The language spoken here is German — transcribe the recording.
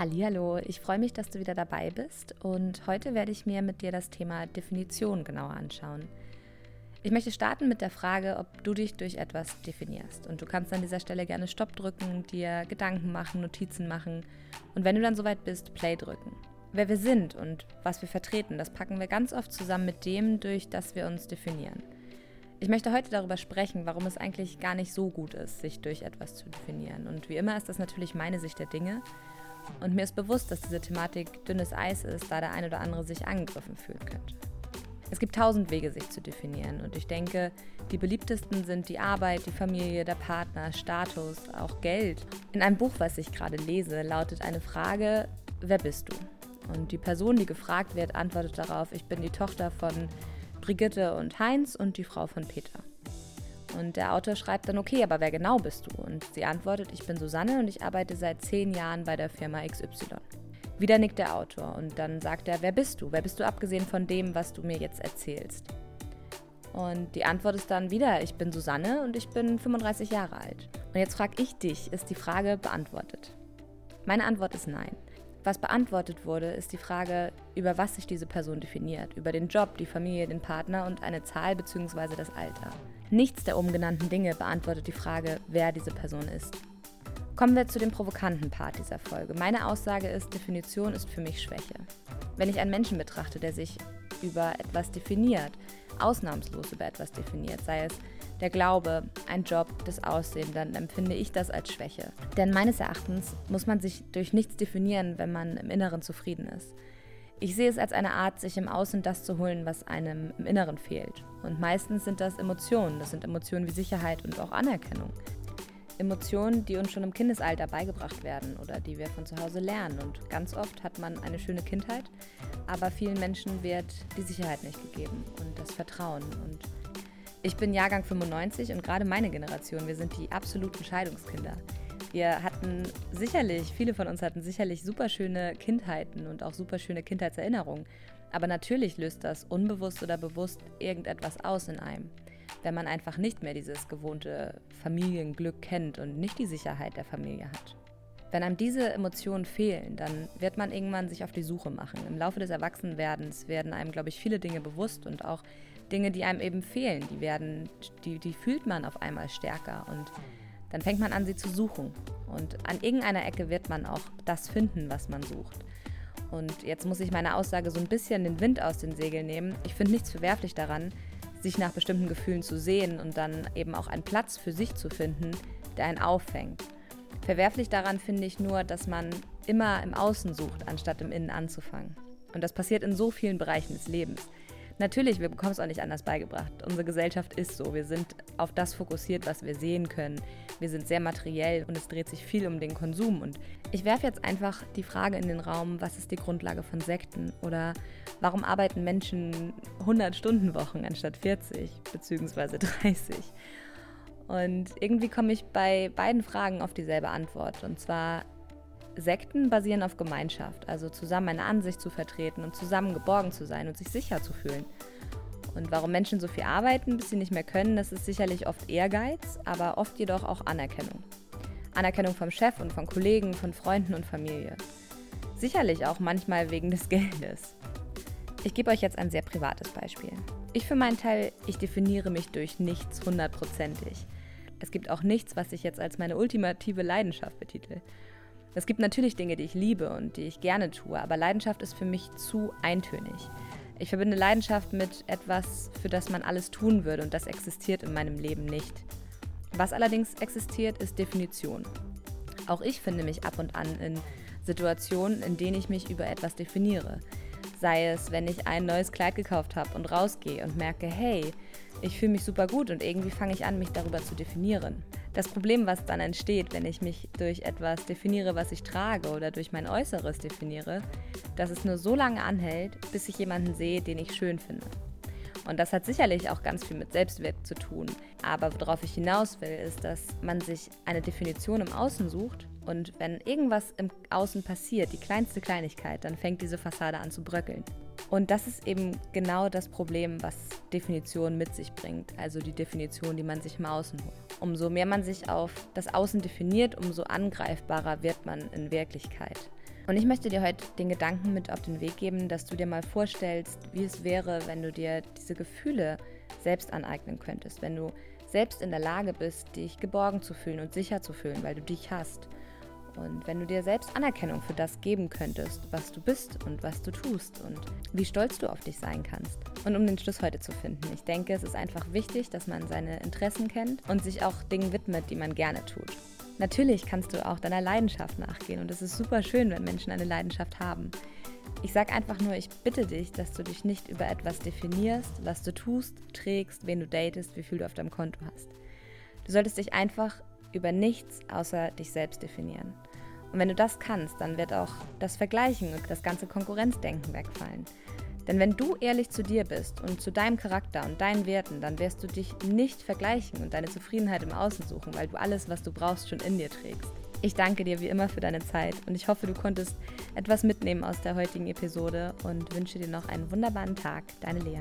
Hallo, ich freue mich, dass du wieder dabei bist und heute werde ich mir mit dir das Thema Definition genauer anschauen. Ich möchte starten mit der Frage, ob du dich durch etwas definierst. Und du kannst an dieser Stelle gerne Stopp drücken, dir Gedanken machen, Notizen machen und wenn du dann soweit bist, Play drücken. Wer wir sind und was wir vertreten, das packen wir ganz oft zusammen mit dem, durch das wir uns definieren. Ich möchte heute darüber sprechen, warum es eigentlich gar nicht so gut ist, sich durch etwas zu definieren. Und wie immer ist das natürlich meine Sicht der Dinge. Und mir ist bewusst, dass diese Thematik dünnes Eis ist, da der ein oder andere sich angegriffen fühlen könnte. Es gibt tausend Wege, sich zu definieren. Und ich denke, die beliebtesten sind die Arbeit, die Familie, der Partner, Status, auch Geld. In einem Buch, was ich gerade lese, lautet eine Frage, wer bist du? Und die Person, die gefragt wird, antwortet darauf, ich bin die Tochter von Brigitte und Heinz und die Frau von Peter. Und der Autor schreibt dann, okay, aber wer genau bist du? Und sie antwortet, ich bin Susanne und ich arbeite seit zehn Jahren bei der Firma XY. Wieder nickt der Autor und dann sagt er, wer bist du? Wer bist du abgesehen von dem, was du mir jetzt erzählst? Und die Antwort ist dann wieder, ich bin Susanne und ich bin 35 Jahre alt. Und jetzt frage ich dich, ist die Frage beantwortet? Meine Antwort ist nein. Was beantwortet wurde, ist die Frage, über was sich diese Person definiert. Über den Job, die Familie, den Partner und eine Zahl bzw. das Alter. Nichts der oben genannten Dinge beantwortet die Frage, wer diese Person ist. Kommen wir zu dem provokanten Part dieser Folge. Meine Aussage ist, Definition ist für mich Schwäche. Wenn ich einen Menschen betrachte, der sich über etwas definiert, ausnahmslos über etwas definiert, sei es der Glaube, ein Job, das Aussehen, dann empfinde ich das als Schwäche. Denn meines Erachtens muss man sich durch nichts definieren, wenn man im Inneren zufrieden ist. Ich sehe es als eine Art, sich im Außen das zu holen, was einem im Inneren fehlt. Und meistens sind das Emotionen. Das sind Emotionen wie Sicherheit und auch Anerkennung. Emotionen, die uns schon im Kindesalter beigebracht werden oder die wir von zu Hause lernen. Und ganz oft hat man eine schöne Kindheit, aber vielen Menschen wird die Sicherheit nicht gegeben und das Vertrauen. Und ich bin Jahrgang 95 und gerade meine Generation, wir sind die absoluten Scheidungskinder. Wir hatten sicherlich, viele von uns hatten sicherlich super schöne Kindheiten und auch super schöne Kindheitserinnerungen. Aber natürlich löst das unbewusst oder bewusst irgendetwas aus in einem, wenn man einfach nicht mehr dieses gewohnte Familienglück kennt und nicht die Sicherheit der Familie hat. Wenn einem diese Emotionen fehlen, dann wird man irgendwann sich auf die Suche machen. Im Laufe des Erwachsenwerdens werden einem, glaube ich, viele Dinge bewusst und auch Dinge, die einem eben fehlen, die werden, die, die fühlt man auf einmal stärker und dann fängt man an, sie zu suchen. Und an irgendeiner Ecke wird man auch das finden, was man sucht. Und jetzt muss ich meine Aussage so ein bisschen den Wind aus den Segeln nehmen. Ich finde nichts verwerflich daran, sich nach bestimmten Gefühlen zu sehen und dann eben auch einen Platz für sich zu finden, der einen auffängt. Verwerflich daran finde ich nur, dass man immer im Außen sucht, anstatt im Innen anzufangen. Und das passiert in so vielen Bereichen des Lebens. Natürlich, wir bekommen es auch nicht anders beigebracht. Unsere Gesellschaft ist so. Wir sind auf das fokussiert, was wir sehen können. Wir sind sehr materiell und es dreht sich viel um den Konsum. Und ich werfe jetzt einfach die Frage in den Raum, was ist die Grundlage von Sekten? Oder warum arbeiten Menschen 100 Stunden Wochen anstatt 40 bzw. 30? Und irgendwie komme ich bei beiden Fragen auf dieselbe Antwort. Und zwar, Sekten basieren auf Gemeinschaft, also zusammen eine Ansicht zu vertreten und zusammen geborgen zu sein und sich sicher zu fühlen. Und warum Menschen so viel arbeiten, bis sie nicht mehr können, das ist sicherlich oft Ehrgeiz, aber oft jedoch auch Anerkennung. Anerkennung vom Chef und von Kollegen, von Freunden und Familie. Sicherlich auch manchmal wegen des Geldes. Ich gebe euch jetzt ein sehr privates Beispiel. Ich für meinen Teil, ich definiere mich durch nichts hundertprozentig. Es gibt auch nichts, was ich jetzt als meine ultimative Leidenschaft betitel. Es gibt natürlich Dinge, die ich liebe und die ich gerne tue, aber Leidenschaft ist für mich zu eintönig. Ich verbinde Leidenschaft mit etwas, für das man alles tun würde und das existiert in meinem Leben nicht. Was allerdings existiert, ist Definition. Auch ich finde mich ab und an in Situationen, in denen ich mich über etwas definiere. Sei es, wenn ich ein neues Kleid gekauft habe und rausgehe und merke, hey, ich fühle mich super gut und irgendwie fange ich an, mich darüber zu definieren. Das Problem, was dann entsteht, wenn ich mich durch etwas definiere, was ich trage oder durch mein Äußeres definiere, dass es nur so lange anhält, bis ich jemanden sehe, den ich schön finde. Und das hat sicherlich auch ganz viel mit Selbstwert zu tun. Aber worauf ich hinaus will, ist, dass man sich eine Definition im Außen sucht und wenn irgendwas im Außen passiert, die kleinste Kleinigkeit, dann fängt diese Fassade an zu bröckeln. Und das ist eben genau das Problem, was Definition mit sich bringt, also die Definition, die man sich im Außen holt. Umso mehr man sich auf das Außen definiert, umso angreifbarer wird man in Wirklichkeit. Und ich möchte dir heute den Gedanken mit auf den Weg geben, dass du dir mal vorstellst, wie es wäre, wenn du dir diese Gefühle selbst aneignen könntest, wenn du selbst in der Lage bist, dich geborgen zu fühlen und sicher zu fühlen, weil du dich hast. Und wenn du dir selbst Anerkennung für das geben könntest, was du bist und was du tust und wie stolz du auf dich sein kannst. Und um den Schluss heute zu finden, ich denke, es ist einfach wichtig, dass man seine Interessen kennt und sich auch Dingen widmet, die man gerne tut. Natürlich kannst du auch deiner Leidenschaft nachgehen und es ist super schön, wenn Menschen eine Leidenschaft haben. Ich sage einfach nur, ich bitte dich, dass du dich nicht über etwas definierst, was du tust, trägst, wen du datest, wie viel du auf deinem Konto hast. Du solltest dich einfach über nichts außer dich selbst definieren. Und wenn du das kannst, dann wird auch das Vergleichen und das ganze Konkurrenzdenken wegfallen. Denn wenn du ehrlich zu dir bist und zu deinem Charakter und deinen Werten, dann wirst du dich nicht vergleichen und deine Zufriedenheit im Außen suchen, weil du alles, was du brauchst, schon in dir trägst. Ich danke dir wie immer für deine Zeit und ich hoffe, du konntest etwas mitnehmen aus der heutigen Episode und wünsche dir noch einen wunderbaren Tag. Deine Lea.